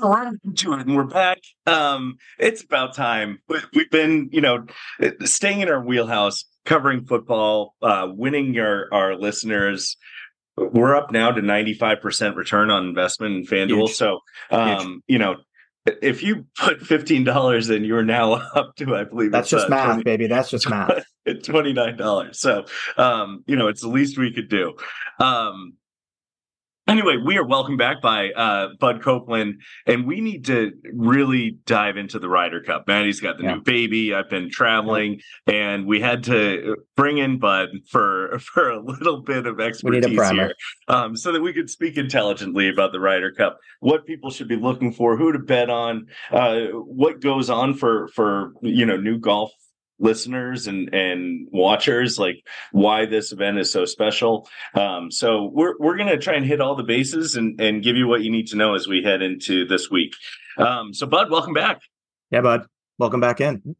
preamble. Look, we're doing. We're back. Um, it's about time. We've been, you know, staying in our wheelhouse, covering football, uh, winning our our listeners. We're up now to ninety five percent return on investment in FanDuel. Huge. So, um, you know, if you put fifteen dollars in, you're now up to, I believe, that's just uh, math, 20 baby. That's just math. at twenty nine dollars. So, um, you know, it's the least we could do. Um, anyway, we are welcome back by uh, Bud Copeland, and we need to really dive into the Ryder Cup. Maddie's got the Yeah. new baby. I've been traveling, and we had to bring in Bud for for a little bit of We need a expertise here, um, so that we could speak intelligently about the Ryder Cup, what people should be looking for, who to bet on, uh, what goes on for for you know new golf listeners and and watchers like why this event is so special um so we're we're gonna try and hit all the bases and and give you what you need to know as we head into this week um so bud welcome back Yeah, bud. Welcome back in.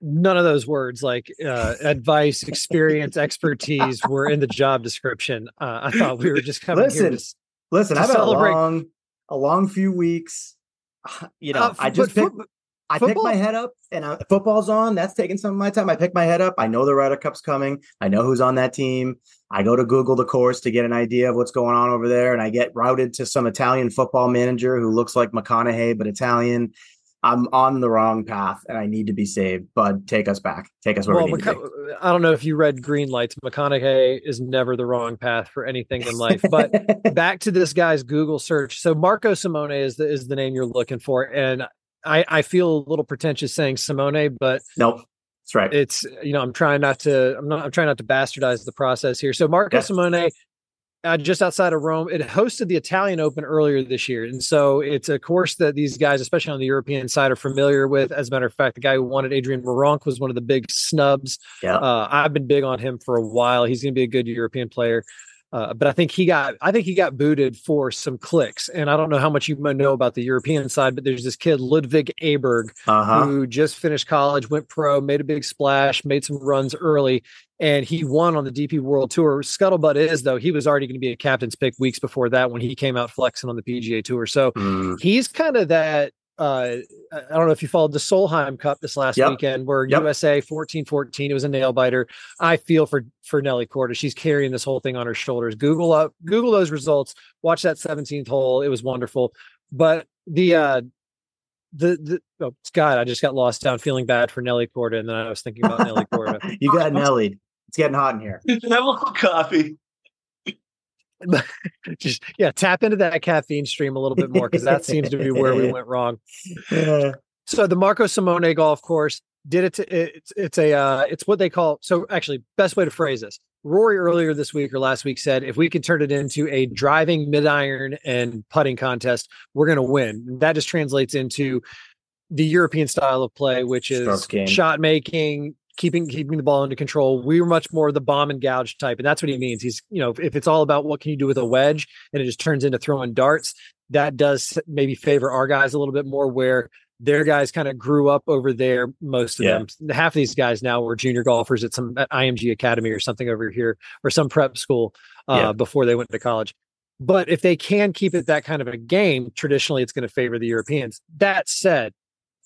none of those words like uh, advice, experience, expertise were in the job description. Uh, I thought we were just coming here. Listen, To, s- Listen, To I've had a long, a long few weeks. You know, Uh, I f- just but picked, I pick my head up and I, football's on. That's taking some of my time. I pick my head up. I know the Ryder Cup's coming. I know who's on that team. I go to Google the course to get an idea of what's going on over there, and I get routed to some Italian football manager who looks like McConaughey but Italian. I'm on the wrong path, and I need to be saved. Bud, take us back. Take us where well, we need to be. I don't know if you read Green Lights. McConaughey is never the wrong path for anything in life. But back to this guy's Google search. So Marco Simone is the is the name you're looking for, and I I feel a little pretentious saying Simone, but nope, that's right. it's you know I'm trying not to I'm not I'm trying not to bastardize the process here. So Marco Yeah. Simone, uh, just outside of Rome, it hosted the Italian Open earlier this year, and so it's a course that these guys, especially on the European side, are familiar with. As a matter of fact, the guy who wanted Adrian Meronk, was one of the big snubs. yeah. Uh, I've been big on him for a while. He's going to be a good European player. Uh, but I think he got I think he got booted for some clicks. And I don't know how much you might know about the European side, but there's this kid, Ludwig Aberg, Uh huh. who just finished college, went pro, made a big splash, made some runs early, and he won on the DP World Tour. Scuttlebutt is though he was already going to be a captain's pick weeks before that when he came out flexing on the PGA Tour. So Mm, he's kind of that. Uh, I I don't know if you followed the Solheim Cup this last Yep. weekend, where Yep. USA 14-14, it was a nail biter. I feel for for Nelly Corda. She's carrying this whole thing on her shoulders. Google up, Google those results. Watch that 17th hole. It was wonderful. But the uh the the oh God, I just got lost down feeling bad for Nelly Corda, and then I was thinking about Nelly Corda. you got Nelly. It's getting hot in here. have a little coffee just yeah, tap into that caffeine stream a little bit more because that seems to be where we went wrong. Yeah. So the Marco Simone golf course did it. To, it's it's a uh, it's what they call. So actually, best way to phrase this. Rory earlier this week or last week said if we could turn it into a driving mid iron and putting contest, we're going to win. That just translates into the European style of play, which is shot making, keeping keeping the ball under control. We were much more the bomb and gouge type, and that's what he means. He's you know if it's all about what can you do with a wedge, and it just turns into throwing darts. That does maybe favor our guys a little bit more, where their guys kind of grew up over there. Most of Yeah. them, half of these guys now were junior golfers at some at IMG Academy or something over here, or some prep school uh, Yeah. before they went to college. But if they can keep it that kind of a game, traditionally it's going to favor the Europeans. That said,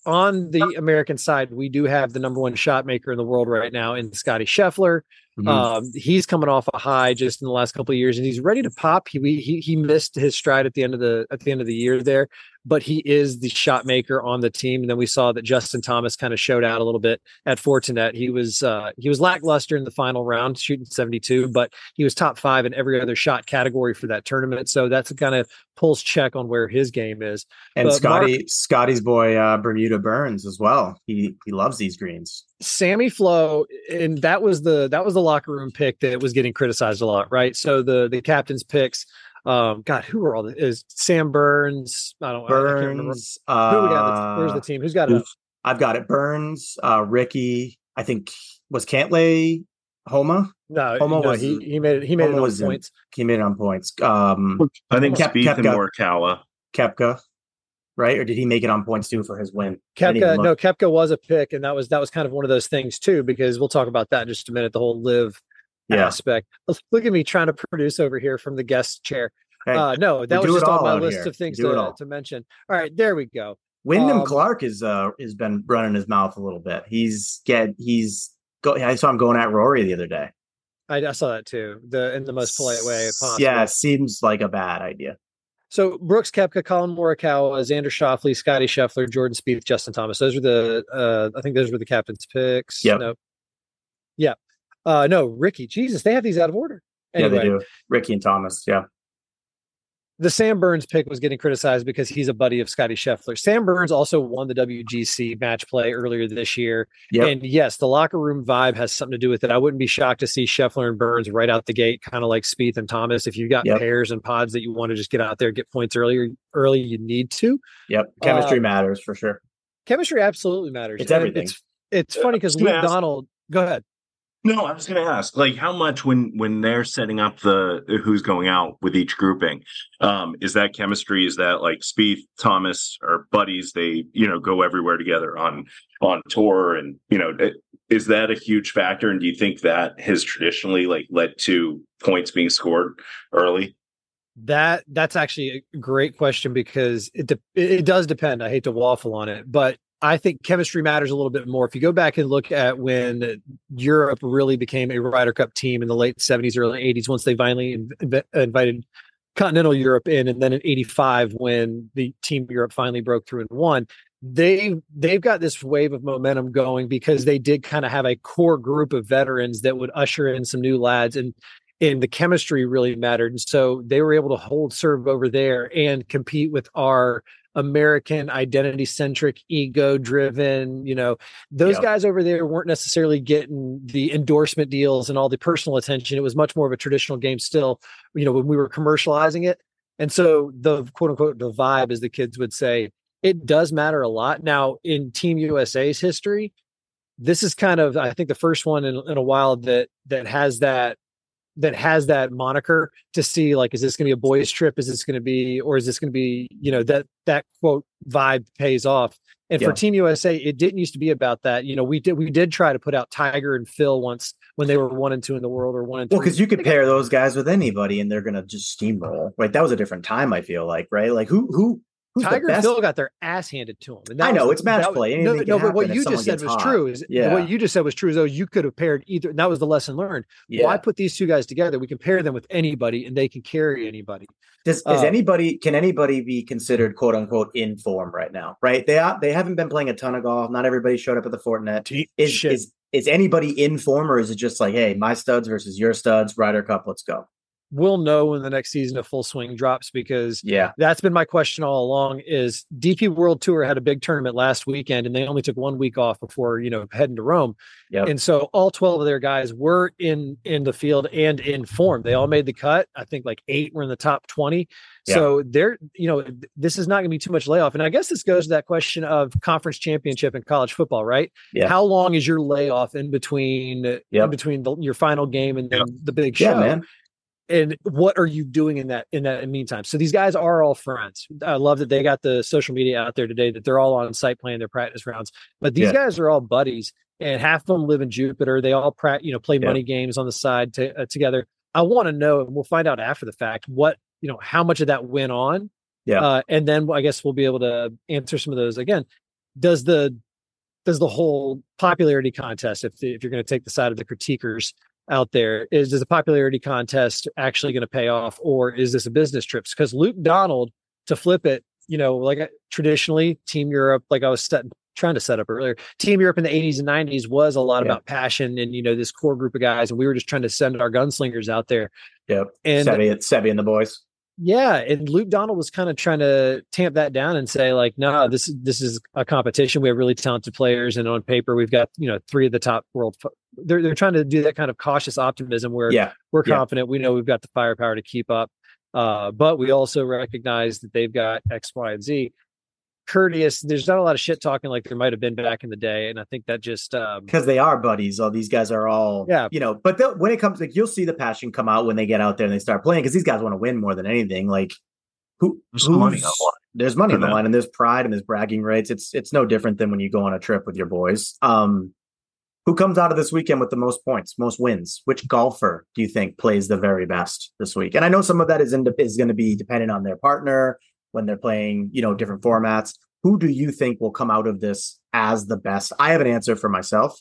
on the American side, we do have the number one shot maker in the world right now in Scotty Scheffler. Mhm. Um, he's coming off a high just in the last couple of years, and he's ready to pop. He he he missed his stride at the end of the at the end of the year there, but he is the shot maker on the team. And then we saw that Justin Thomas kind of showed out a little bit at Fortinet. He was uh, he was lackluster in the final round, shooting seventy two, but he was top five in every other shot category for that tournament. So that's a kind of pulse check on where his game is. and but Scotty, Scotty's boy, uh, Bermuda Burns as well. He he loves these greens. Sammy Flo, and that was the that was the locker room pick that was getting criticized a lot, right? So the the captain's picks. Um, God, who are all the is Sam Burns? I don't. I can't remember. Burns. Who we got? Where's Uh, the team? Who's got it? I've got it. Burns, uh, Rickie. I think was Cantlay, Homa. No, Homa no, was- he he made it. He made Homa it on was in- points. Came in on points. Um, i think Kep- Spieth and Koepka. morikawa Koepka, right? Or did he make it on points too for his win? I Koepka, no, Koepka was a pick, and that was that was kind of one of those things too, because we'll talk about that in just a minute. The whole LIV Yeah. aspect. Look at me trying to produce over here from the guest chair. Hey, uh, no, that was just on all my list here. of things We do it to, to mention. All right, there we go. Wyndham um, Clark is uh has been running his mouth a little bit. He's get he's go. I saw him going at Rory the other day. I, I saw that too. The in the most polite way possible. Yeah, seems like a bad idea. So Brooks Koepka, Collin Morikawa, Xander Schauffele, Scotty Scheffler, Jordan Spieth, Justin Thomas. Those were the uh I think those were the captain's picks. Yep. No. Uh no, Rickie. Jesus, they have these out of order. Anyway, Yeah, they do. Rickie and Thomas. Yeah. the Sam Burns pick was getting criticized because he's a buddy of Scotty Scheffler. Sam Burns also won the WGC match play earlier this year. Yep. And yes, the locker room vibe has something to do with it. I wouldn't be shocked to see Scheffler and Burns right out the gate, kind of like Spieth and Thomas. If you've got Yep. pairs and pods that you want to just get out there, get points earlier, early, you need to. Yep. Chemistry Uh, matters for sure. Chemistry absolutely matters. It's everything. It's, it's funny because Luke Donald, go ahead. No, I was going to ask, like, how much when when they're setting up the who's going out with each grouping, um, is that chemistry? Is that like Spieth, Thomas, or buddies? They you know go everywhere together on on tour, and you know, is that a huge factor? And do you think that has traditionally like led to points being scored early? That that's actually a great question because it de- it does depend. I hate to waffle on it, but I think chemistry matters a little bit more. If you go back and look at when Europe really became a Ryder Cup team in the late 70s, early 80s, once they finally inv- invited continental Europe in, and then in 85 when the team Europe finally broke through and won, they they've got this wave of momentum going because they did kind of have a core group of veterans that would usher in some new lads and and the chemistry really mattered. And so they were able to hold serve over there and compete with our American identity centric, ego driven, you know, those Yeah. guys over there weren't necessarily getting the endorsement deals and all the personal attention. It was much more of a traditional game still, you know, when we were commercializing it. And so the quote unquote the vibe, as the kids would say, it does matter a lot. Now in Team USA's history, this is kind of I think the first one in, in a while that that has that that has that moniker to see like is this going to be a boys trip is this going to be or is this going to be you know that that quote vibe pays off and Yeah. for team usa it didn't used to be about that you know we did we did try to put out tiger and phil once when they were one and two in the world or one and Well, three. because you could pair those guys with anybody and they're gonna just steamroll. Right. That was a different time, I feel like, right? Like who who who's Tiger and? Phil got their ass handed to them. I know, was it's match that was- play. No, no, but what you just said was hot. true. Is Yeah. what you just said was true. Is though you could have paired either. And that was the lesson learned. yeah. Why put these two guys together? We can pair them with anybody, and they can carry anybody. Does is Uh, anybody can anybody be considered quote unquote in form right now? Right? They are they haven't been playing a ton of golf. Not everybody showed up at the Fortinet. Is Shit. is is anybody in form or is it just like, hey, my studs versus your studs, Ryder Cup, let's go? We'll know when the next season of Full Swing drops because Yeah. that's been my question all along. Is DP World Tour had a big tournament last weekend, and they only took one week off before you know heading to Rome. Yep. And so all 12 of their guys were in in the field and in form. They all made the cut. I think like eight were in the top 20. Yeah. So they're, you know, this is not going to be too much layoff. And I guess this goes to that question of conference championship in college football, right? Yeah. How long is your layoff in between in between the, your final game and then the big show Yeah, man. And what are you doing in that in that meantime so these guys are all friends i love that they got the social media out there today that they're all on site playing their practice rounds but these Yeah. guys are all buddies and half of them live in jupiter they all pra- you know play Yeah. money games on the side to, uh, together i want to know and we'll find out after the fact what you know how much of that went on Yeah. uh, and then i guess we'll be able to answer some of those again does the does the whole popularity contest if, if you're going to take the side of the critiquers out there is does the popularity contest actually going to pay off or is this a business trip because luke donald to flip it you know like uh, traditionally team europe like i was set, trying to set up earlier team europe in the 80s and 90s was a lot Yeah. about passion and you know this core group of guys and we were just trying to send our gunslingers out there Yep. and Seve, Seve and the boys. Yeah, and Luke Donald was kind of trying to tamp that down and say like, no, this this is a competition. We have really talented players, and on paper, we've got you know three of the top world. fo- They're they're trying to do that kind of cautious optimism where Yeah. we're yeah. confident. We know we've got the firepower to keep up, uh, but we also recognize that they've got X, Y, and Z. Courteous. There's not a lot of shit talking like there might have been back in the day, and I think that just um, Because they are buddies. All these guys are all, Yeah. you know. But they'll- when it comes, like you'll see the passion come out when they get out there and they start playing because these guys want to win more than anything. Like who? There's some money who's- on the line. There's money on the line, and there's pride and there's bragging rights. It's it's no different than when you go on a trip with your boys. Um, Who comes out of this weekend with the most points, most wins? Which golfer do you think plays the very best this week? And I know some of that is in, is going to be dependent on their partner when they're playing, you know, different formats. Who do you think will come out of this as the best? I have an answer for myself.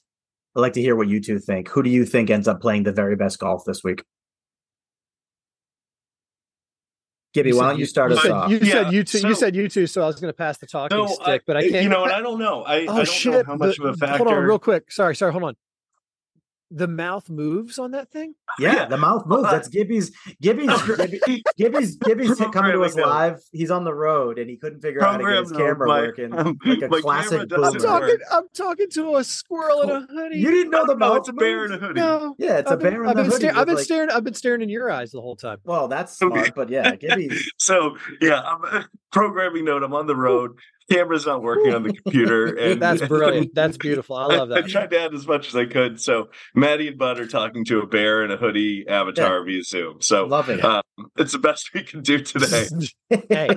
I'd like to hear what you two think. Who do you think ends up playing the very best golf this week? Gibby, why don't you start you us said, off? You Yeah, said you two. so- you said you two. So I was going to pass the talking No, stick, but I I- can't. You know, what? I don't know. I, oh I don't shit! know how much the- of a factor. Hold on, real quick. Sorry, sorry. Hold on. The mouth moves on that thing. Yeah, Yeah. the mouth moves. Uh, That's Gibby's. Gibby's. Gibby, Gibby's. Gibby's coming to us note. live. He's on the road and he couldn't figure out how to get his camera my- working. um, like a classic I'm doesn't work. talking. I'm talking to a squirrel in a hoodie. You didn't know the no, mouth. it's a bear in a hoodie. No, Yeah, it's a I've been, bear in I've the been, hoodie. sta- I've been like- staring. I've been staring in your eyes the whole time. Well, that's Okay. smart, but yeah, Gibby's. So yeah, I'm programming note. I'm on the road. Camera's not working on the computer, and That's brilliant. That's beautiful. I love that. I that. tried to add as much as I could. So Maddie and Bud are talking to a bear in a hoodie avatar via Zoom. So Loving it. uh, it's the best we can do today. hey,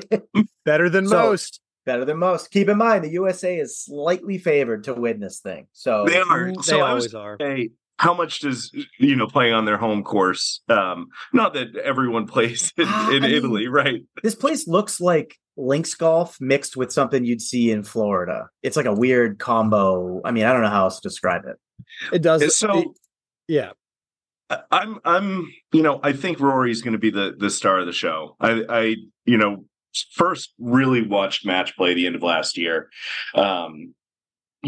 better than So- most. Better than most. Keep in mind, the USA is slightly favored to win this thing. So They are. They So I was always are. say, how much does you know playing on their home course? Um, not that everyone plays in, Ah, in I mean- Italy, right? this place looks like links golf mixed with something you'd see in Florida. It's like a weird combo. I mean, I don't know how else to describe it. It does. So it- yeah. I- I'm I'm you know I think Rory's going to be the the star of the show. I I you know first really watched match play the end of last year. Um,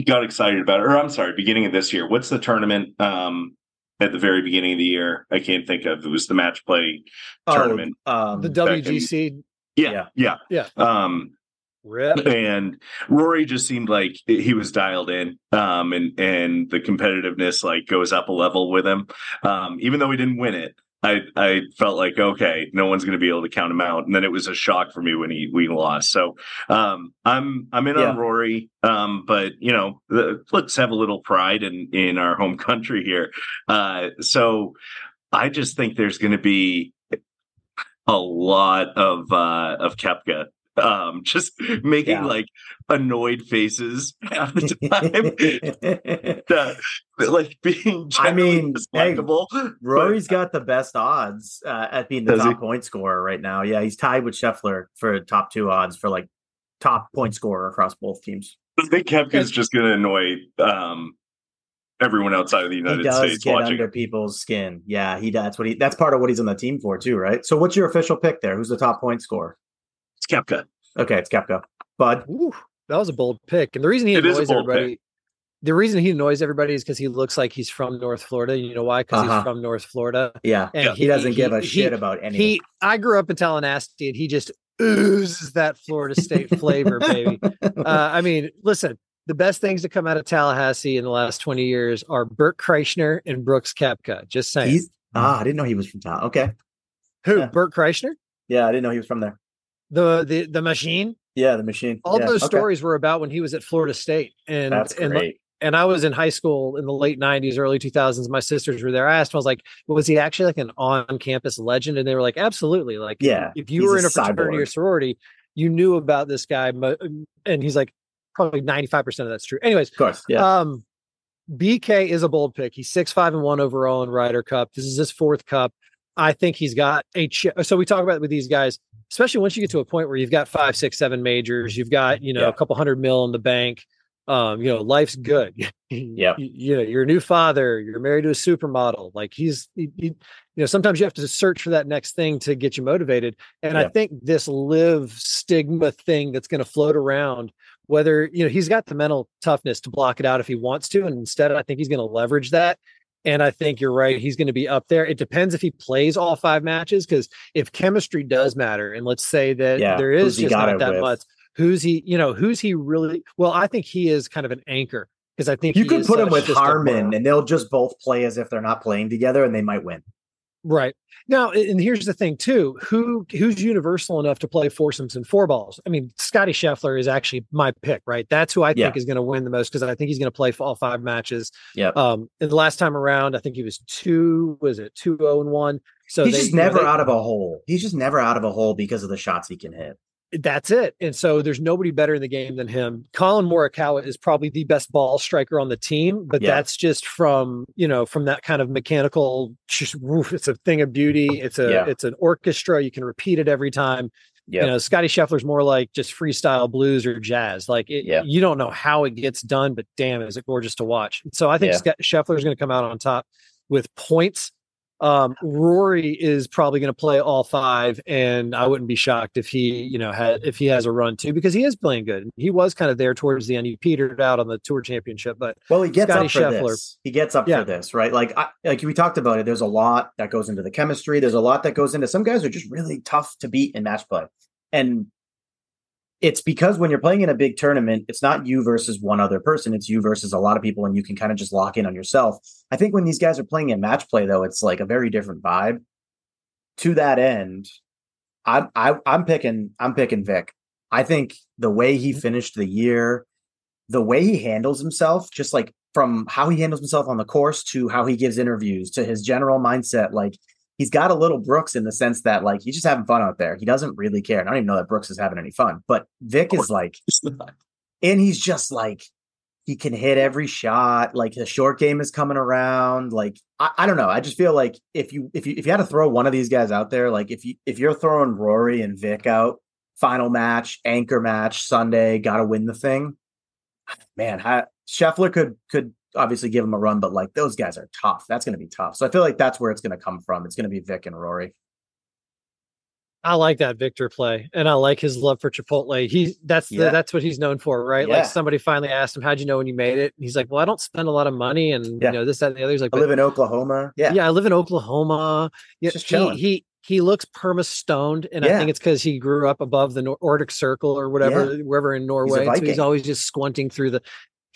got excited about it, or I'm sorry, beginning of this year. What's the tournament? Um, at the very beginning of the year, I can't think of. It was the match play tournament. Oh, um, The WGC Yeah, yeah, Yeah. Um, rip. and Rory just seemed like he was dialed in, um, and and the competitiveness like goes up a level with him. Um, even though he didn't win it, I I felt like okay, no one's going to be able to count him out. And then it was a shock for me when he we lost. So um, I'm I'm in Yeah. on Rory, um, but you know, the, let's have a little pride in in our home country here. Uh, so I just think there's going to be a lot of uh of Koepka um just making Yeah. like annoyed faces half the time uh, like being I mean, hey, likable Rory's got the best odds uh, at being the Does he? top point scorer right now. Yeah, he's tied with Scheffler for top two odds for like top point scorer across both teams. I think Koepka's just going to annoy um everyone outside of the United He United does States get watching under people's skin. Yeah, he that's what he that's part of what he's on the team for too, right? So what's your official pick there? Who's the top point scorer? it's Koepka Okay, it's Koepka. Bud. Ooh, that was a bold pick. And the reason he It is a annoys bold everybody, the reason he annoys everybody is because he looks like he's from North Florida. You know why? Because Uh-huh. he's from North Florida. Yeah. And he, doesn't give a he- shit about anything. He, I grew up in Tallahassee, and he just oozes that Florida State flavor, baby. Uh, I mean, listen, the best things to come out of Tallahassee in the last twenty years are Bert Kreischer and Brooks Koepka. Just saying. He's ah, I didn't know he was from town. Okay. Who? yeah. Bert Kreischer, Yeah, I didn't know he was from there. the the the machine. Yeah, the machine. All Yeah, those okay. stories were about when he was at Florida State, and That's and great. and I was in high school in the late '90s, early 2000s. My sisters were there. I asked, them, I was like, "Was he actually like an on-campus legend?" And they were like, "Absolutely! Like, Yeah, if you were a in a fraternity or sorority, you knew about this guy." And he's like, probably 95 percent of that's true. Anyways, Of course. Yeah. um, BK is a bold pick. He's six five and one overall in Ryder Cup. This is his fourth cup. I think he's got a chip. So we talk about it with these guys, especially once you get to a point where you've got five, six, seven majors. You've got you know Yeah. a couple hundred mil in the bank. Um, you know, life's good. yeah. You, you know, you're a new father. You're married to a supermodel. Like he's, he, he- you know, sometimes you have to search for that next thing to get you motivated. And I think this LIV stigma thing that's going to float around whether you know he's got the mental toughness to block it out if he wants to and instead i think he's going to leverage that and i think you're right he's going to be up there it depends if he plays all five matches because if chemistry does matter and let's say that Yeah, there is just not that with? much who's he you know who's he really well i think he is kind of an anchor because i think you could put him with Harman and they'll just both play as if they're not playing together and they might win. Right. Now, and here's the thing too: who who's universal enough to play foursomes and four balls? I mean, Scotty Scheffler is actually my pick, right? That's who I think is going to win the most because I think he's going to play all five matches. Yeah. Um, and the last time around, I think he was two, was it two zero and one? So He's they- just never they- out of a hole. He's just never out of a hole because of the shots he can hit. That's it. And so there's nobody better in the game than him. Collin Morikawa is probably the best ball striker on the team, but Yeah. that's just from, you know, from that kind of mechanical just woof, it's a thing of beauty. It's a Yeah. it's an orchestra. You can repeat it every time. Yep. You know, Scotty Scheffler's more like just freestyle blues or jazz. Like it, Yeah. you don't know how it gets done, but damn, is it gorgeous to watch. So I think Yeah. Scheffler's going to come out on top with points. Um, Rory is probably going to play all five, and I wouldn't be shocked if he, you know, had if he has a run too because he is playing good. He was kind of there towards the end. He petered out on the tour championship, but Well, he gets Scotty up for Scheffler. this. He gets up Yeah. for this, right? Like, I, like we talked about it. There's a lot that goes into the chemistry. There's a lot that goes into. Some guys are just really tough to beat in match play, and it's because when you're playing in a big tournament, it's not you versus one other person. It's you versus a lot of people, and you can kind of just lock in on yourself. I think when these guys are playing in match play, though, it's like a very different vibe. To that end, I, I I'm picking I'm picking Vic. I think the way he mm-hmm. finished the year, the way he handles himself, just like from how he handles himself on the course to how he gives interviews to his general mindset, like he's got a little Brooks in the sense that like he's just having fun out there. He doesn't really care. And I don't even know that Brooks is having any fun, but Vic is like, and he's just like he can hit every shot. Like the short game is coming around. Like I, I don't know. I just feel like if you if you if you had to throw one of these guys out there, like if you if you're throwing Rory and Vic out, final match, anchor match, Sunday, got to win the thing. Man, Scheffler could could obviously give him a run, but like those guys are tough. That's going to be tough. So I feel like that's where it's going to come from. It's going to be Vic and Rory. I like that Victor play, and I like his love for Chipotle. He that's the, Yeah. that's what he's known for, right? Yeah. Like somebody finally asked him, "How'd you know when you made it?" And he's like, "Well, I don't spend a lot of money, and Yeah. you know this, that, and the other." He's like, I live in Oklahoma. Yeah, yeah, I live in Oklahoma. Yeah, Just he, chilling. he he looks perma stoned, and I think it's because he grew up above the Nor- Arctic Circle or whatever, wherever in Norway. So he's always just squinting through the.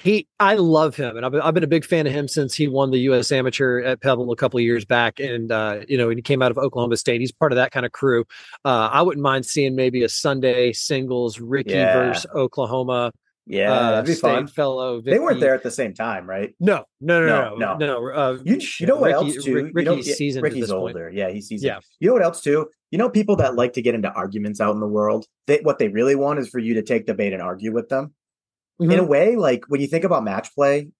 He, I love him, and I've been, I've been a big fan of him since he won the U.S. Amateur at Pebble a couple of years back, and uh, you know, when he came out of Oklahoma State, he's part of that kind of crew. Uh, I wouldn't mind seeing maybe a Sunday singles Rickie Yeah. versus Oklahoma yeah, uh, that'd be fun. fellow. They weren't there at the same time, right? No, no, no, No, no, no, no. Uh, You, you know what Rickie- else too? Rick- you know, Rickie's seasoned Rickie's this point. older. Yeah, he's seasoned. Yeah. You know what else too? You know people that like to get into arguments out in the world. They, what they really want is for you to take the bait and argue with them. In a Mhm. way, like when you think about match play,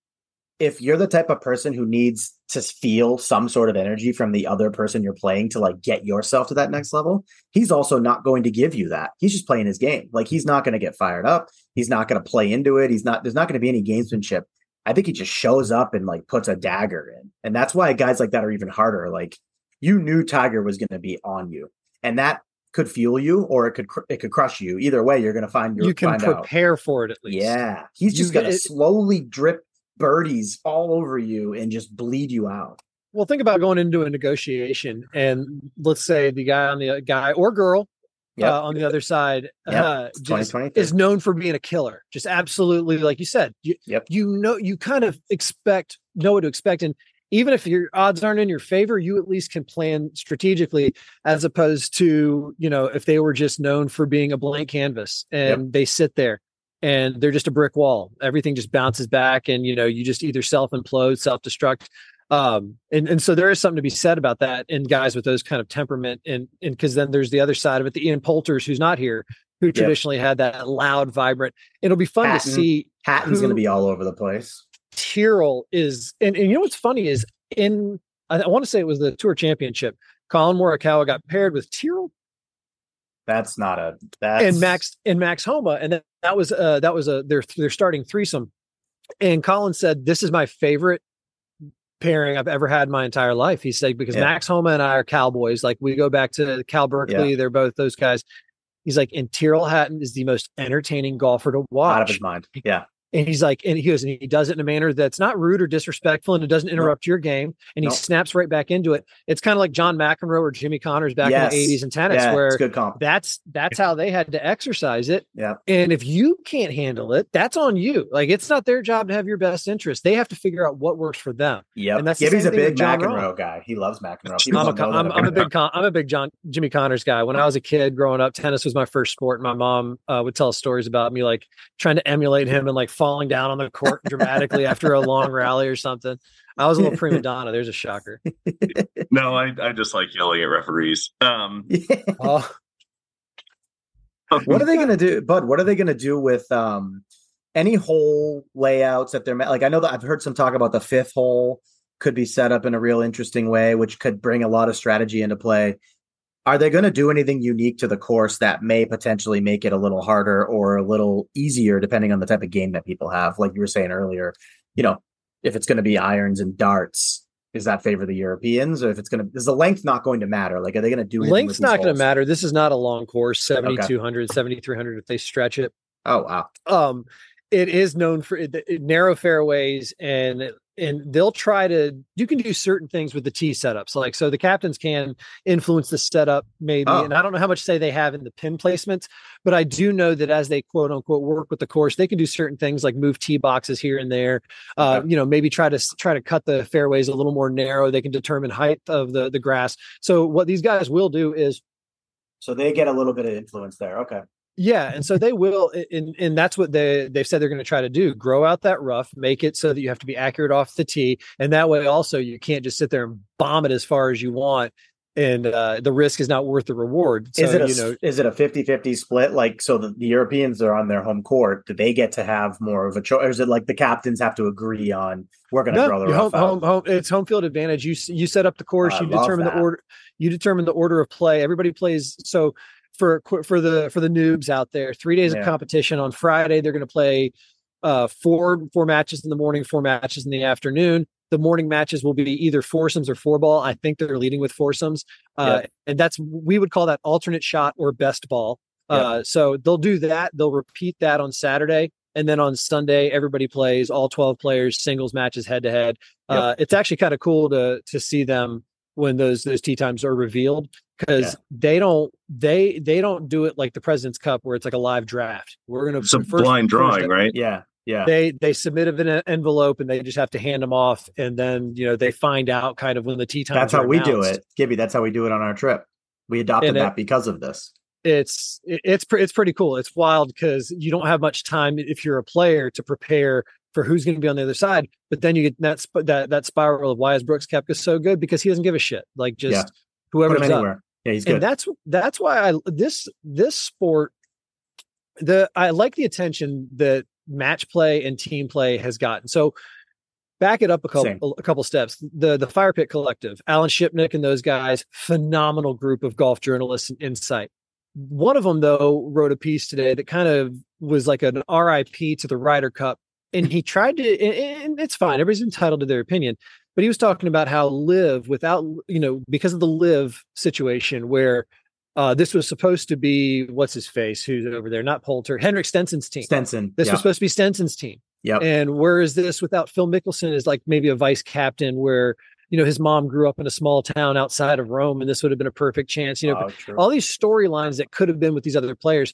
if you're the type of person who needs to feel some sort of energy from the other person you're playing to like get yourself to that next level, he's also not going to give you that. He's just playing his game. Like he's not going to get fired up. He's not going to play into it. He's not. There's not going to be any gamesmanship. I think he just shows up and like puts a dagger in, and that's why guys like that are even harder. Like you knew Tiger was going to be on you, and that could fuel you or it could cr- it could crush you. Either way, you're going to find your you can find out. prepare for it at least. Yeah, he's just going to slowly drip birdies all over you and just bleed you out. Well, think about going into a negotiation, and let's say the guy on the uh, guy or girl Yep. uh, on the other side Yep. uh, just is known for being a killer. Just absolutely, like you said, you, Yep. you know, you kind of expect know what to expect, and even if your odds aren't in your favor, you at least can plan strategically, as opposed to you know if they were just known for being a blank canvas and they sit there and they're just a brick wall. Everything just bounces back, and you know you just either self implode, self destruct. Um, and and so there is something to be said about that in guys with those kind of temperament, and and because then there's the other side of it, the Ian Poulters who's not here, who traditionally had that loud, vibrant. It'll be fun Hatton. to see. Hatton's going to be all over the place. Tyrrell is, and, and you know what's funny is in I, I want to say it was the Tour Championship. Collin Morikawa got paired with Tyrrell That's not a that's and Max and Max Homa, and that, that was uh that was a their their starting threesome. And Collin said, "This is my favorite pairing I've ever had in my entire life." He said because Yeah. Max Homa and I are cowboys. Like we go back to Cal Berkeley, they're both those guys. He's like, and Tyrrell Hatton is the most entertaining golfer to watch. out of his mind. Yeah, And he's like, and he goes, and he does it in a manner that's not rude or disrespectful, and it doesn't interrupt your game. And he Nope. snaps right back into it. It's kind of like John McEnroe or Jimmy Connors back Yes. in the '80s and tennis, yeah, where good comp. that's that's how they had to exercise it. Yeah. And if you can't handle it, that's on you. Like it's not their job to have your best interest. They have to figure out what works for them. Yeah. and that's Gibby's same a big McEnroe guy. He loves McEnroe. I'm a, don't know con- that I'm, I'm a big con- I'm a big John Jimmy Connors guy. When I was a kid growing up, tennis was my first sport. My mom uh, would tell stories about me like trying to emulate him and like falling down on the court dramatically after a long rally or something. I was a little prima donna. There's a shocker. No, I, I just like yelling at referees. Um, him. Oh, what are they going to do, Bud? What are they going to do with um any hole layouts that they're like? I know that I've heard some talk about the fifth hole could be set up in a real interesting way, which could bring a lot of strategy into play. Are they going to do anything unique to the course that may potentially make it a little harder or a little easier, depending on the type of game that people have? Like you were saying earlier, you know, if it's going to be irons and darts, does that favor the Europeans, or if it's going to is the length not going to matter? Like, are they going to do length's not going to matter? This is not a long course, 7,200, okay. 7,300 if they stretch it. Oh wow. Um, it is known for it, it, narrow fairways and and they'll try to you can do certain things with the tee setups like so the captains can influence the setup maybe oh. and i don't know how much say they have in the pin placements but i do know that as they quote unquote work with the course they can do certain things like move tee boxes here and there uh, you know maybe try to try to cut the fairways a little more narrow. They can determine height of the the grass. So what these guys will do is so they get a little bit of influence there okay yeah, and so they will, and and that's what they they've said they're going to try to do: grow out that rough, make it so that you have to be accurate off the tee, and that way also you can't just sit there and bomb it as far as you want, and uh, the risk is not worth the reward. So, is it a, you know, is it a 50-50 split? Like, so the, the Europeans are on their home court. Do they get to have more of a choice? Or is it like the captains have to agree on we're going to no, throw the rough home, home, home, It's home field advantage. You you set up the course. I you determine that. the order. You determine the order of play. Everybody plays so for for the for the noobs out there. Three days yeah. of competition on Friday. They're going to play uh, four four matches in the morning, four matches in the afternoon. The morning matches will be either foursomes or four ball. I think they're leading with foursomes, uh, and that's we would call that alternate shot or best ball. Uh, so they'll do that. They'll repeat that on Saturday. And then on Sunday, everybody plays all 12 players, singles matches head to head. Uh, it's actually kind of cool to to see them when those those tee times are revealed because yeah. they don't they they don't do it like the President's Cup where it's like a live draft. We're gonna it's a blind drawing, right? Yeah, yeah. They they submit it in an envelope and they just have to hand them off, and then you know they find out kind of when the tee time. That's how we do it, Gibby. That's how we do it on our trip. We adopted that because of this. It's it's it's pretty cool. It's wild because you don't have much time if you're a player to prepare for who's going to be on the other side. But then you get that sp- that that spiral of why is Brooks Koepka so good because he doesn't give a shit. Like just yeah. whoever's. Up. Yeah, he's good. And that's that's why I this this sport the I like the attention that match play and team play has gotten. So back it up a couple Same. a couple steps. The the Fire Pit Collective, Alan Shipnuck and those guys, phenomenal group of golf journalists and insight. One of them though wrote a piece today that kind of was like an RIP to the Ryder Cup and he tried to and it's fine everybody's entitled to their opinion but he was talking about how LIV without you know because of the LIV situation where uh, this was supposed to be what's his face who's over there not Poulter Henrik Stenson's team. Stenson this yeah. was supposed to be Stenson's team. Yeah and where is this without Phil Mickelson is like maybe a vice captain where you know his mom grew up in a small town outside of Rome and this would have been a perfect chance you know oh, all these storylines that could have been with these other players.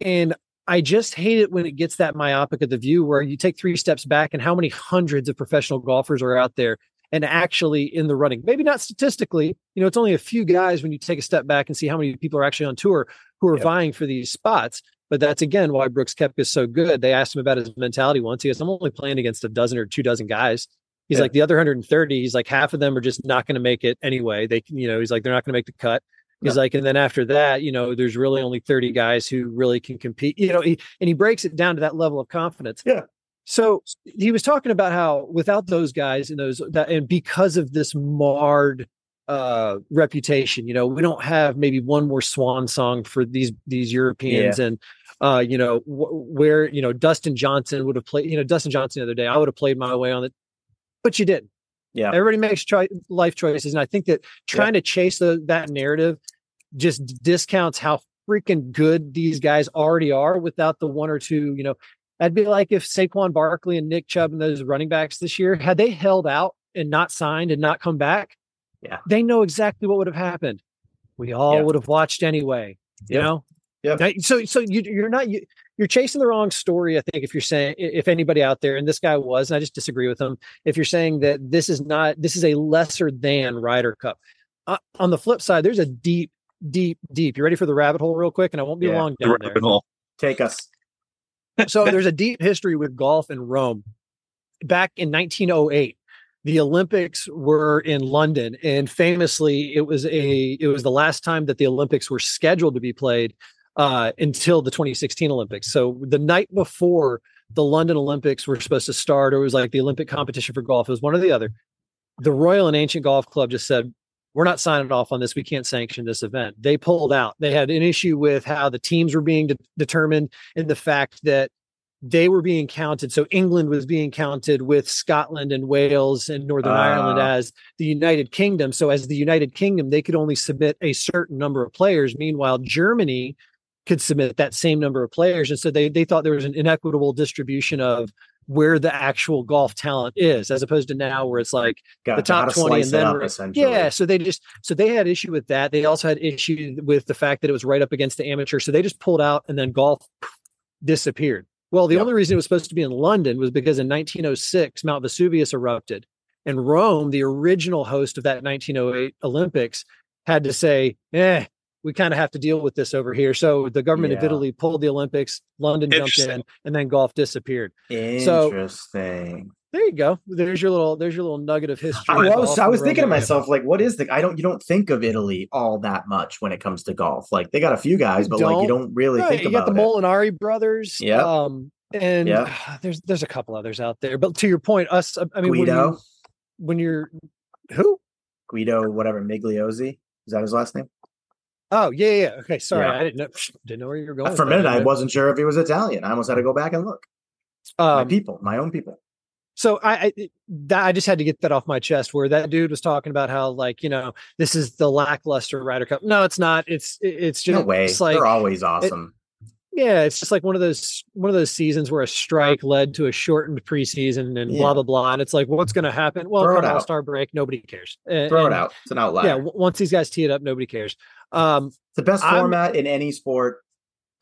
And I just hate it when it gets that myopic of the view where you take three steps back and how many hundreds of professional golfers are out there and actually in the running. Maybe not statistically, you know, it's only a few guys when you take a step back and see how many people are actually on tour who are yep. vying for these spots. But that's again why Brooks Koepka is so good. They asked him about his mentality once. He goes, I'm only playing against a dozen or two dozen guys. He's like the other 130. He's like half of them are just not going to make it anyway. They, you know, he's like they're not going to make the cut. He's like, and then after that, you know, there's really only 30 guys who really can compete, you know, he, and he breaks it down to that level of confidence. Yeah. So he was talking about how without those guys and those that, and because of this marred uh reputation, you know, we don't have maybe one more swan song for these these Europeans yeah. and uh, you know, where you know Dustin Johnson would have played. You know, Dustin Johnson the other day, I would have played my way on it, but you didn't. Yeah, everybody makes choi- life choices, and I think that trying yeah. to chase the, that narrative just discounts how freaking good these guys already are without the one or two, you know. That'd be like if Saquon Barkley and Nick Chubb and those running backs this year had they held out and not signed and not come back, yeah, they know exactly what would have happened. We all yeah. would have watched anyway, you yep. know. Yeah. So, so you, you're not you, you're chasing the wrong story. I think if you're saying if anybody out there, and this guy was, and I just disagree with him. If you're saying that this is not this is a lesser than Ryder Cup. Uh, on the flip side, there's a deep deep, deep. You ready for the rabbit hole, real quick? And I won't be yeah, long down the there. Hole. Take us. So there's a deep history with golf in Rome. Back in 1908, the Olympics were in London, and famously, it was a it was the last time that the Olympics were scheduled to be played. uh, until the 2016 Olympics. So the night before the London Olympics were supposed to start, or it was like the Olympic competition for golf, it was one or the other. The Royal and Ancient Golf Club just said, we're not signing off on this. We can't sanction this event. They pulled out. They had an issue with how the teams were being de- determined and the fact that they were being counted. So England was being counted with Scotland and Wales and Northern uh, Ireland as the United Kingdom. So as the United Kingdom, they could only submit a certain number of players. Meanwhile, Germany could submit that same number of players. And so they they thought there was an inequitable distribution of where the actual golf talent is, as opposed to now where it's like got, the top 20 and then up, yeah. So they just so they had issue with that. They also had issue with the fact that it was right up against the amateur. So they just pulled out and then golf disappeared. Well, the yep. only reason it was supposed to be in London was because in 1906, Mount Vesuvius erupted. And Rome, the original host of that 1908 Olympics, had to say, eh, we kind of have to deal with this over here. So the government yeah. of Italy pulled the Olympics, London jumped in, and then golf disappeared. Interesting. So, there you go. There's your little there's your little nugget of history. I was, I was thinking to myself, like, what is the I don't you don't think of Italy all that much when it comes to golf. Like they got a few guys, but like you don't really right, think you about got the it. Molinari brothers. Yeah. Um, and yeah. there's there's a couple others out there. But to your point, us I mean Guido. When, you, are who? Guido, whatever, Migliozzi. Is that his last name? Oh yeah, yeah. Okay, sorry, yeah. I didn't know didn't know where you were going. For a minute, I wasn't sure if he was Italian. I almost had to go back and look. Um, my people, my own people. So I, I that I just had to get that off my chest. Where that dude was talking about how like you know this is the lackluster Ryder Cup. No, it's not. It's it's just no way. like, They're always awesome. It, yeah, it's just like one of those one of those seasons where a strike led to a shortened preseason and yeah. blah blah blah. And it's like, what's going to happen? Well, Throw All Star break, nobody cares. Throw and, it out. It's an outlier. Yeah, once these guys tee it up, nobody cares. Um, it's the best I'm, format in any sport.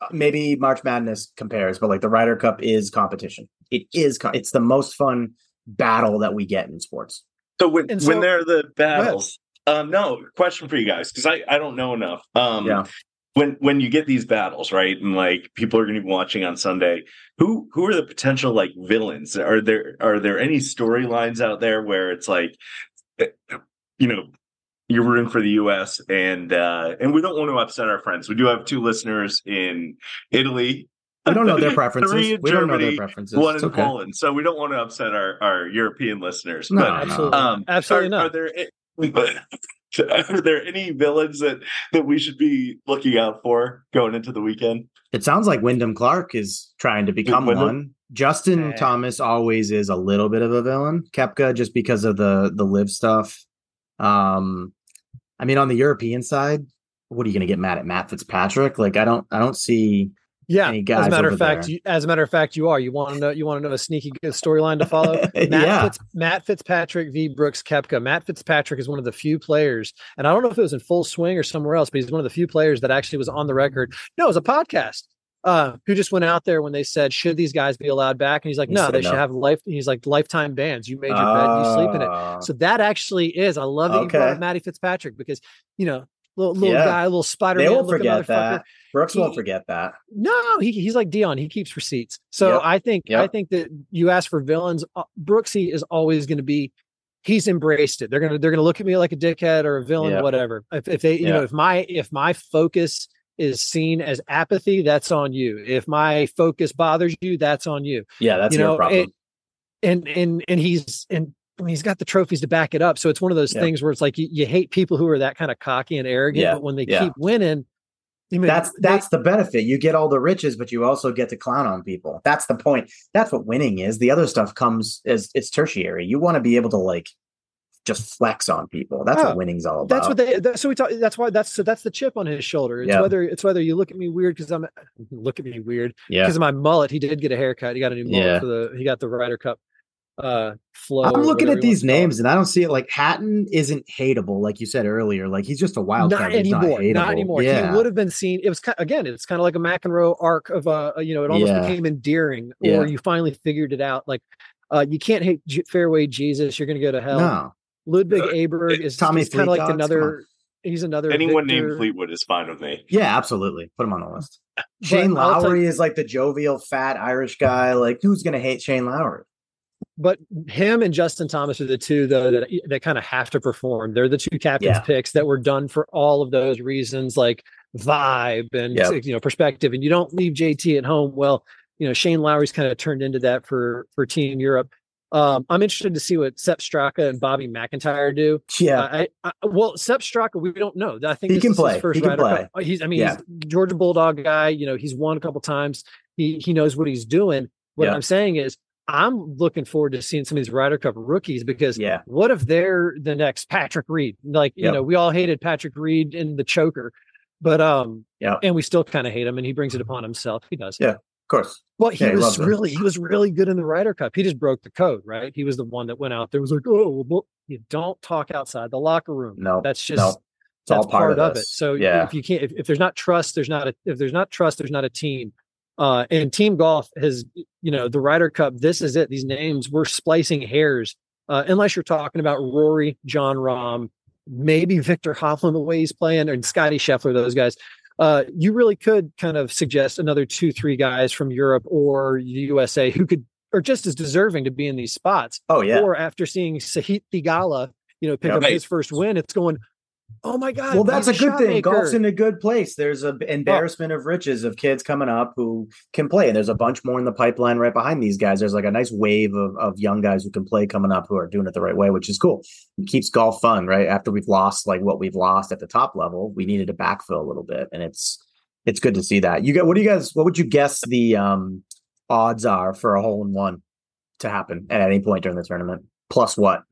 Uh, maybe March Madness compares, but like the Ryder Cup is competition. It is. It's the most fun battle that we get in sports. So when so, when they're the battles, um, no question for you guys because I I don't know enough. Um, yeah. When when you get these battles, right, and like people are going to be watching on Sunday, who who are the potential like villains? Are there are there any storylines out there where it's like, eh, you know, you're rooting for the U.S. and uh, and we don't want to upset our friends. We do have two listeners in Italy. We don't know their preferences. Three we Germany, don't know their preferences. One in okay. Poland, so we don't want to upset our, our European listeners. No, but, absolutely, um, absolutely are, not. Are there are there any villains that that we should be looking out for going into the weekend? It sounds like Wyndham Clark is trying to become one. Justin Thomas always is a little bit of a villain. Koepka just because of the the LIV stuff. Um, I mean, on the European side, what are you going to get mad at Matt Fitzpatrick? Like, I don't, I don't see. Yeah, as a matter of fact, you, as a matter of fact, you are. You want to know? You want to know a sneaky storyline to follow? Matt, yeah. Fitz, Matt Fitzpatrick v. Brooks Koepka. Matt Fitzpatrick is one of the few players, and I don't know if it was in full swing or somewhere else, but he's one of the few players that actually was on the record. No, it was a podcast uh, who just went out there when they said, "Should these guys be allowed back?" And he's like, he "No, they no. should have life." He's like, "Lifetime bans. You made your uh, bed, you sleep in it." Ah. So that actually is. I love that okay. you brought up Matty Fitzpatrick because you know, little little yeah. guy, little Spider. They won't forget that. Brooks he, won't forget that. No, he, he's like Dion. He keeps receipts. So yep. I think yep. I think that you ask for villains. Uh, Brooksy is always going to be. He's embraced it. They're gonna they're gonna look at me like a dickhead or a villain, yep. whatever. If, if they you know if my if my focus is seen as apathy, that's on you. If my focus bothers you, that's on you. Yeah, that's you your problem. It, and and and he's and I mean, he's got the trophies to back it up. So it's one of those yeah. things where it's like you, you, hate people who are that kind of cocky and arrogant, yeah. but when they yeah. keep winning, I mean, that's that's they, the benefit. You get all the riches, but you also get to clown on people. That's the point. That's what winning is. The other stuff comes as it's tertiary. You want to be able to like just flex on people. That's what winning's all about. That's what they. That, so we talk. That's why. That's so. That's the chip on his shoulder. It's yeah. whether it's whether you look at me weird because I'm look at me weird. Yeah. Because of my mullet, he did get a haircut. He got a new mullet yeah. for the. He got the Ryder Cup uh flow. I'm looking at these names and I don't see it like Hatton isn't hateable, like you said earlier. Like he's just a wild not card. Anymore, not, not, anymore. Yeah. He would have been seen. It was kind, again, it's kind of like a McEnroe arc of uh, you know, it almost yeah. became endearing, or yeah. you finally figured it out. Like, uh, you can't hate G- fairway Jesus. You're going to go to hell. No. Ludwig uh, Aberg is Tommy kind of like another. He's another. Anyone Victor. named Fleetwood is fine with me. Yeah, absolutely. Put him on the list. Shane Lowry is like the jovial, fat Irish guy. Like, who's going to hate Shane Lowry? But him and Justin Thomas are the two though that that kind of have to perform. They're the two captains yeah. picks that were done for all of those reasons. Like vibe and Yep. you know perspective, and you don't leave JT at home. Well, you know Shane Lowry's kind of turned into that for for Team Europe. Um, I'm interested to see what Sepp Straka and Bobby MacIntyre do. Yeah. I, I, well, Sepp Straka, we don't know. I think He can play. First He can play. Cup. Uh, He's, I mean, Yeah. he's Georgia Bulldog guy. You know, he's won a couple times. He he knows what he's doing. What Yeah. I'm saying is, I'm looking forward to seeing some of these Ryder Cup rookies because Yeah. what if they're the next Patrick Reed? Like, you know, we all hated Patrick Reed in the choker, but um, Yeah. and we still kind of hate him, and he brings it upon himself. He does. Yeah. Of course. Well, he Yeah, was it. really, he was really good in the Ryder Cup. He just broke the code, right? He was the one that went out there was like, oh, well, you don't talk outside the locker room. No. that's just no. That's all part, of, it. So yeah. if you can't, if, if there's not trust, there's not a, if there's not trust, there's not a team. Uh, and team golf has, you know, the Ryder Cup. This is it. These names we're splicing hairs. Uh, unless you're talking about Rory, Jon Rahm, maybe Viktor Hovland, the way he's playing, and Scotty Scheffler, those guys. Uh, you really could kind of suggest another two, three guys from Europe or the USA who could are just as deserving to be in these spots. oh yeah. Or after seeing Sahith Theegala, you know, pick Yeah. up Right. his first win, it's going, oh my god. well, that's a good thing. shot Golf's in a good place. There's an embarrassment of riches of kids coming up who can play, and there's a bunch more in the pipeline right behind these guys. There's like a nice wave of, of young guys who can play coming up who are doing it the right way, which is cool. It keeps golf fun, right? After we've lost like what we've lost at the top level, we needed to backfill a little bit, and it's it's good to see that. You got what do you guys? What would you guess the um odds are for a hole in one to happen at any point during the tournament? Plus what?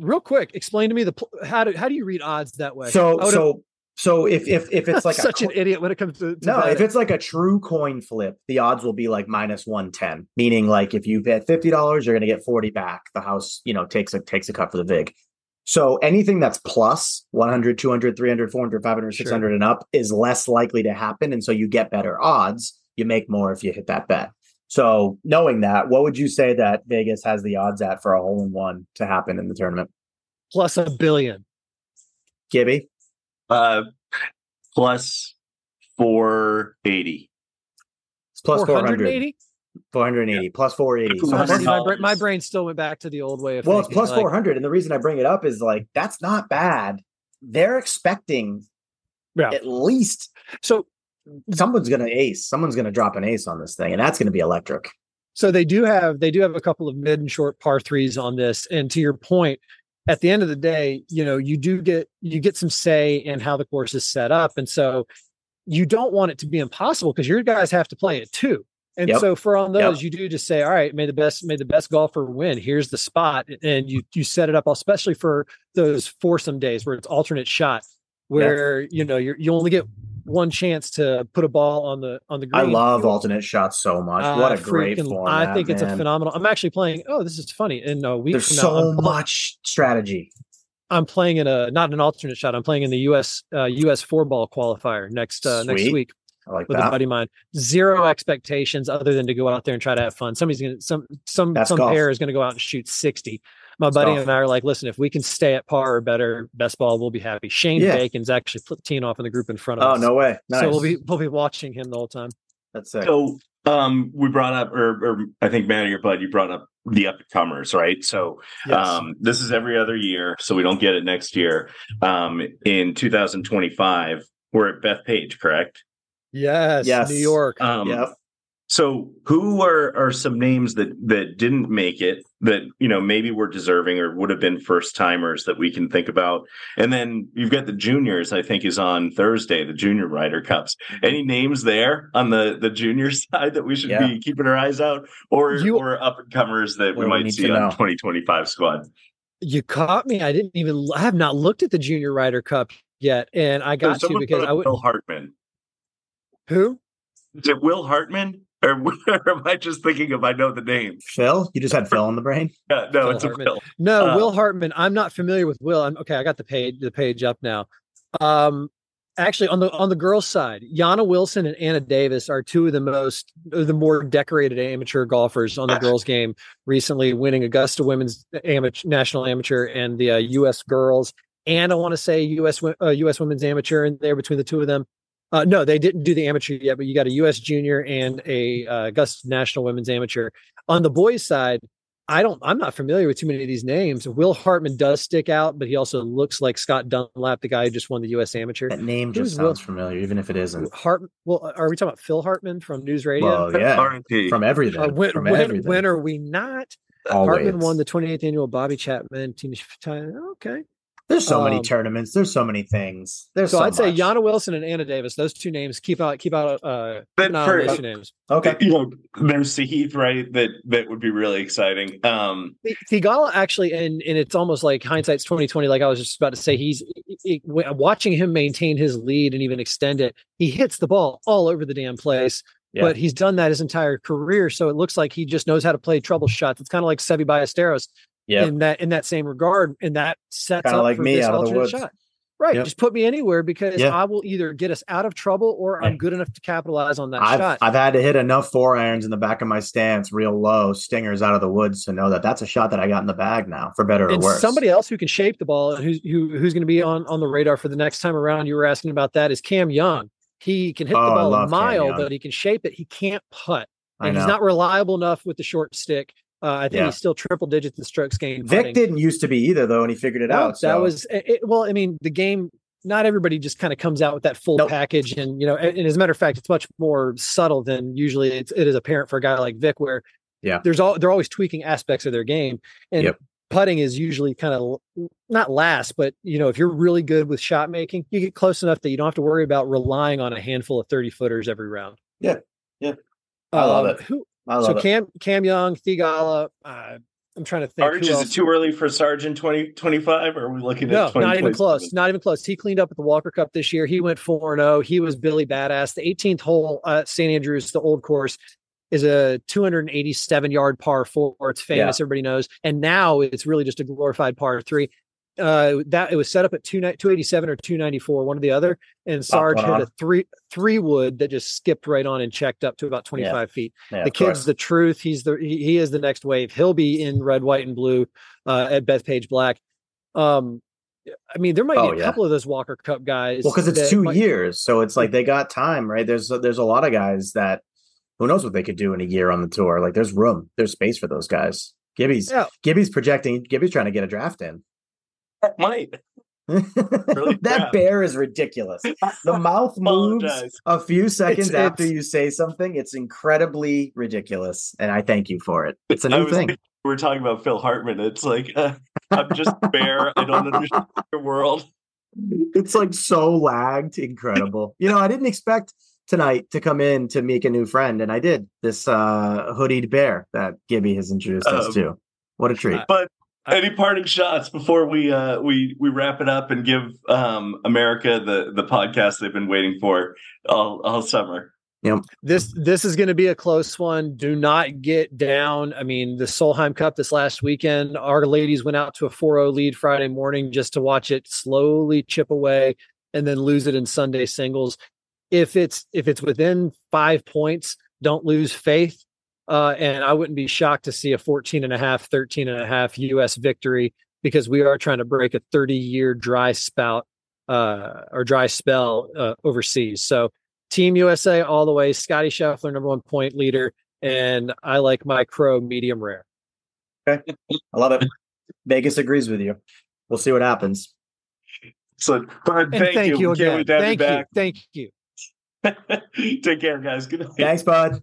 Real quick, explain to me the how do how do you read odds that way? So so so if if if it's like such co- an idiot when it comes to, to No, if it's like a true coin flip, the odds will be like minus 110, meaning like if you bet $50, you're going to get 40 back. The house, you know, takes a takes a cut for the vig. So anything that's plus 100, 200, 300, 400, 500, Sure. 600 and up is less likely to happen and so you get better odds. You make more if you hit that bet. So knowing that, what would you say that Vegas has the odds at for a hole in one to happen in the tournament? plus a billion. Gibby? Uh, plus four eighty. It's plus 400. 480? 480 plus 480. So Plus- plus- my, bra- my brain still went back to the old way of Well, it's plus like, 400. And the reason I bring it up is like, that's not bad. They're expecting Yeah. at least So someone's going to ace. Someone's going to drop an ace on this thing. And that's going to be electric. So they do have they do have a couple of mid and short par threes on this. And to your point, at the end of the day, you know, you do get you get some say in how the course is set up. And so you don't want it to be impossible because your guys have to play it too. And Yep. so for on those, Yep. you do just say, all right, may the best, may the best golfer win. Here's the spot. And you you set it up, especially for those foursome days where it's alternate shot, where you know you're you only get one chance to put a ball on the on the green. I love alternate shots so much. what I a great format, I think it's a phenomenal. I'm actually playing. Oh, this is funny. In a week There's now, so I'm, much strategy. I'm playing in a not an alternate shot. I'm playing in the US uh, US four ball qualifier next uh, next week I like with a buddy of mine. Zero expectations other than to go out there and try to have fun. Somebody's gonna some some That's some golf. pair is gonna go out and shoot 60. My That's buddy golf. and I are like, listen, if we can stay at par or better, best ball, we'll be happy. Shane Yeah. Bacon's actually flipped teeing off in the group in front of Oh, us. no way. Nice. So we'll be we'll be watching him the whole time. That's sick. So um, we brought up, or, or I think Matt or your bud, you brought up the up and comers, right? So Yes. um, this is every other year, so we don't get it next year. Um, in 2025, we're at Bethpage, correct? yes, yes. New York. Um, yep. So, who are are some names that that didn't make it that you know maybe were deserving or would have been first timers that we can think about? And then you've got the juniors. I think is on Thursday, the Junior Ryder Cups. Mm-hmm. Any names there on the the junior side that we should Yeah. be keeping our eyes out, or You- or up and comers that we Well, we might see on know. 2025 squad? You caught me. I didn't even. I have not looked at the Junior Ryder Cup yet, and I got So to because I would. Will Hartman. Who? Is it Will Hartman? Or, or am I just thinking of I know the name? Phil, you just had Phil in the brain. Uh, no, Will it's a Hartman. Will. No, Uh, Will Hartman. I'm not familiar with Will. I'm okay. I got the page the page up now. Um, actually, on the on the girls' side, Yana Wilson and Anna Davis are two of the most the more decorated amateur golfers on the girls' game recently, winning Augusta Women's amateur national amateur and the uh, U.S. girls, and I want to say U.S. uh, U.S. Women's amateur in there between the two of them. Uh, no, they didn't do the amateur yet, but you got a U.S. junior and a uh, Augusta National Women's Amateur. On the boys' side, I don't. I'm not familiar with too many of these names. Will Hartman does stick out, but he also looks like Scott Dunlap, the guy who just won the U.S. Amateur. That name just Who's sounds Will- familiar, even if it isn't. Hart. Well, are we talking about Phil Hartman from NewsRadio? Well, yeah, R.I.P. from everything. Or when, from when, everything. when are we not? Always. Hartman won the 28th annual Bobby Chapman Teenage Time. Okay. There's so many um, tournaments. There's so many things. There's So, so, I'd say. Yana Wilson and Anna Davis, those two names, keep out, keep out, uh, But keep an eye for- on those two names. Okay. You know, there's Sahith, right? That that would be really exciting. Um, Th- Theegala actually, and and it's almost like hindsight's twenty twenty. Like I was just about to say, he's he- he- watching him maintain his lead and even extend it. He hits the ball all over the damn place, Yeah. but he's done that his entire career. So it looks like he just knows how to play trouble shots. It's kind of like Seve Ballesteros Yeah. in that in that same regard, and that sets Kinda up like for me this out of the alternate woods. shot. Right, Yep. just put me anywhere because Yeah. I will either get us out of trouble or I'm good enough to capitalize on that I've, shot. I've had to hit enough four irons in the back of my stance real low, stingers out of the woods to know that that's a shot that I got in the bag now, for better or and worse. somebody else who can shape the ball and who's who, who's going to be on on the radar for the next time around. You were asking about that is Cam Young. He can hit Oh, the ball a mile, but he can shape it. He can't putt, and he's not reliable enough with the short stick. Uh, I think Yeah. he's still triple digits in strokes gained. Vic didn't used to be either, though, and he figured it No, out. That so- was it, it- well. I mean, the game. Not everybody just kind of comes out with that full Nope. package, and you know, and, as a matter of fact, it's much more subtle than usually it's, it is apparent for a guy like Vic, where Yeah. there's all they're always tweaking aspects of their game, and Yep. putting is usually kind of not last, but you know, if you're really good with shot making, you get close enough that you don't have to worry about relying on a handful of thirty footers every round. Yeah. Yeah. I love Um, it. Who, so it. Cam Cam Young, Theegala. Uh, I'm trying to think. Arch, who is else? it too early for Sargent 2025? or are we looking No, at not even close. Not even close. He cleaned up at the Walker Cup this year. He went 4 0. He was Billy Badass. The 18th hole at St. Andrews, the old course, is a 287 yard par four. It's famous. Everybody knows. And now it's really just a glorified par three. Uh, that it was set up at two, 287 or 294, one or the other. And Sarge hit on. a three three wood that just skipped right on and checked up to about 25 feet Yeah, the kid's course. the truth. He's the he, he is the next wave. He'll be in red, white, and blue uh, at Bethpage Black. Um, I mean, there might Oh, be a yeah. couple of those Walker Cup guys. Well, because it's two might- years, so it's like they got time, right? There's there's a lot of guys that who knows what they could do in a year on the tour. Like there's room, there's space for those guys. Gibby's Yeah. Gibby's projecting. Gibby's trying to get a draft in. Might. that crap. bear is ridiculous. The mouth moves a few seconds It's- after it's- you say something. It's incredibly ridiculous, and I thank you for it. It's a new thing. thinking we We're talking about Phil Hartman. It's like uh, I'm just bear. I don't understand your world. It's like so lagged, incredible. you know, I didn't expect tonight to come in to make a new friend, and I did. This uh hoodied bear that Gibby has introduced us Um, to. What a treat! But any parting shots before we uh we we wrap it up and give um America the the podcast they've been waiting for all all summer. This this is going to be a close one. Do not get down. I mean, the Solheim Cup this last weekend, our ladies went out to a 4-0 lead Friday morning just to watch it slowly chip away and then lose it in Sunday singles. If it's if it's within 5 points, don't lose faith. Uh, and I wouldn't be shocked to see a 14 and a half, 13 and a half US victory because we are trying to break a 30 year dry spout uh, or dry spell uh, overseas. So Team USA all the way. Scotty Scheffler, number one point leader, and I like my crow medium rare. Okay. I love it. Vegas agrees with you. We'll see what happens. So, Bud, thank, thank, you, We can't again. wait to have Thank you you. Thank you. Take care, guys. Good night. Thanks, bud.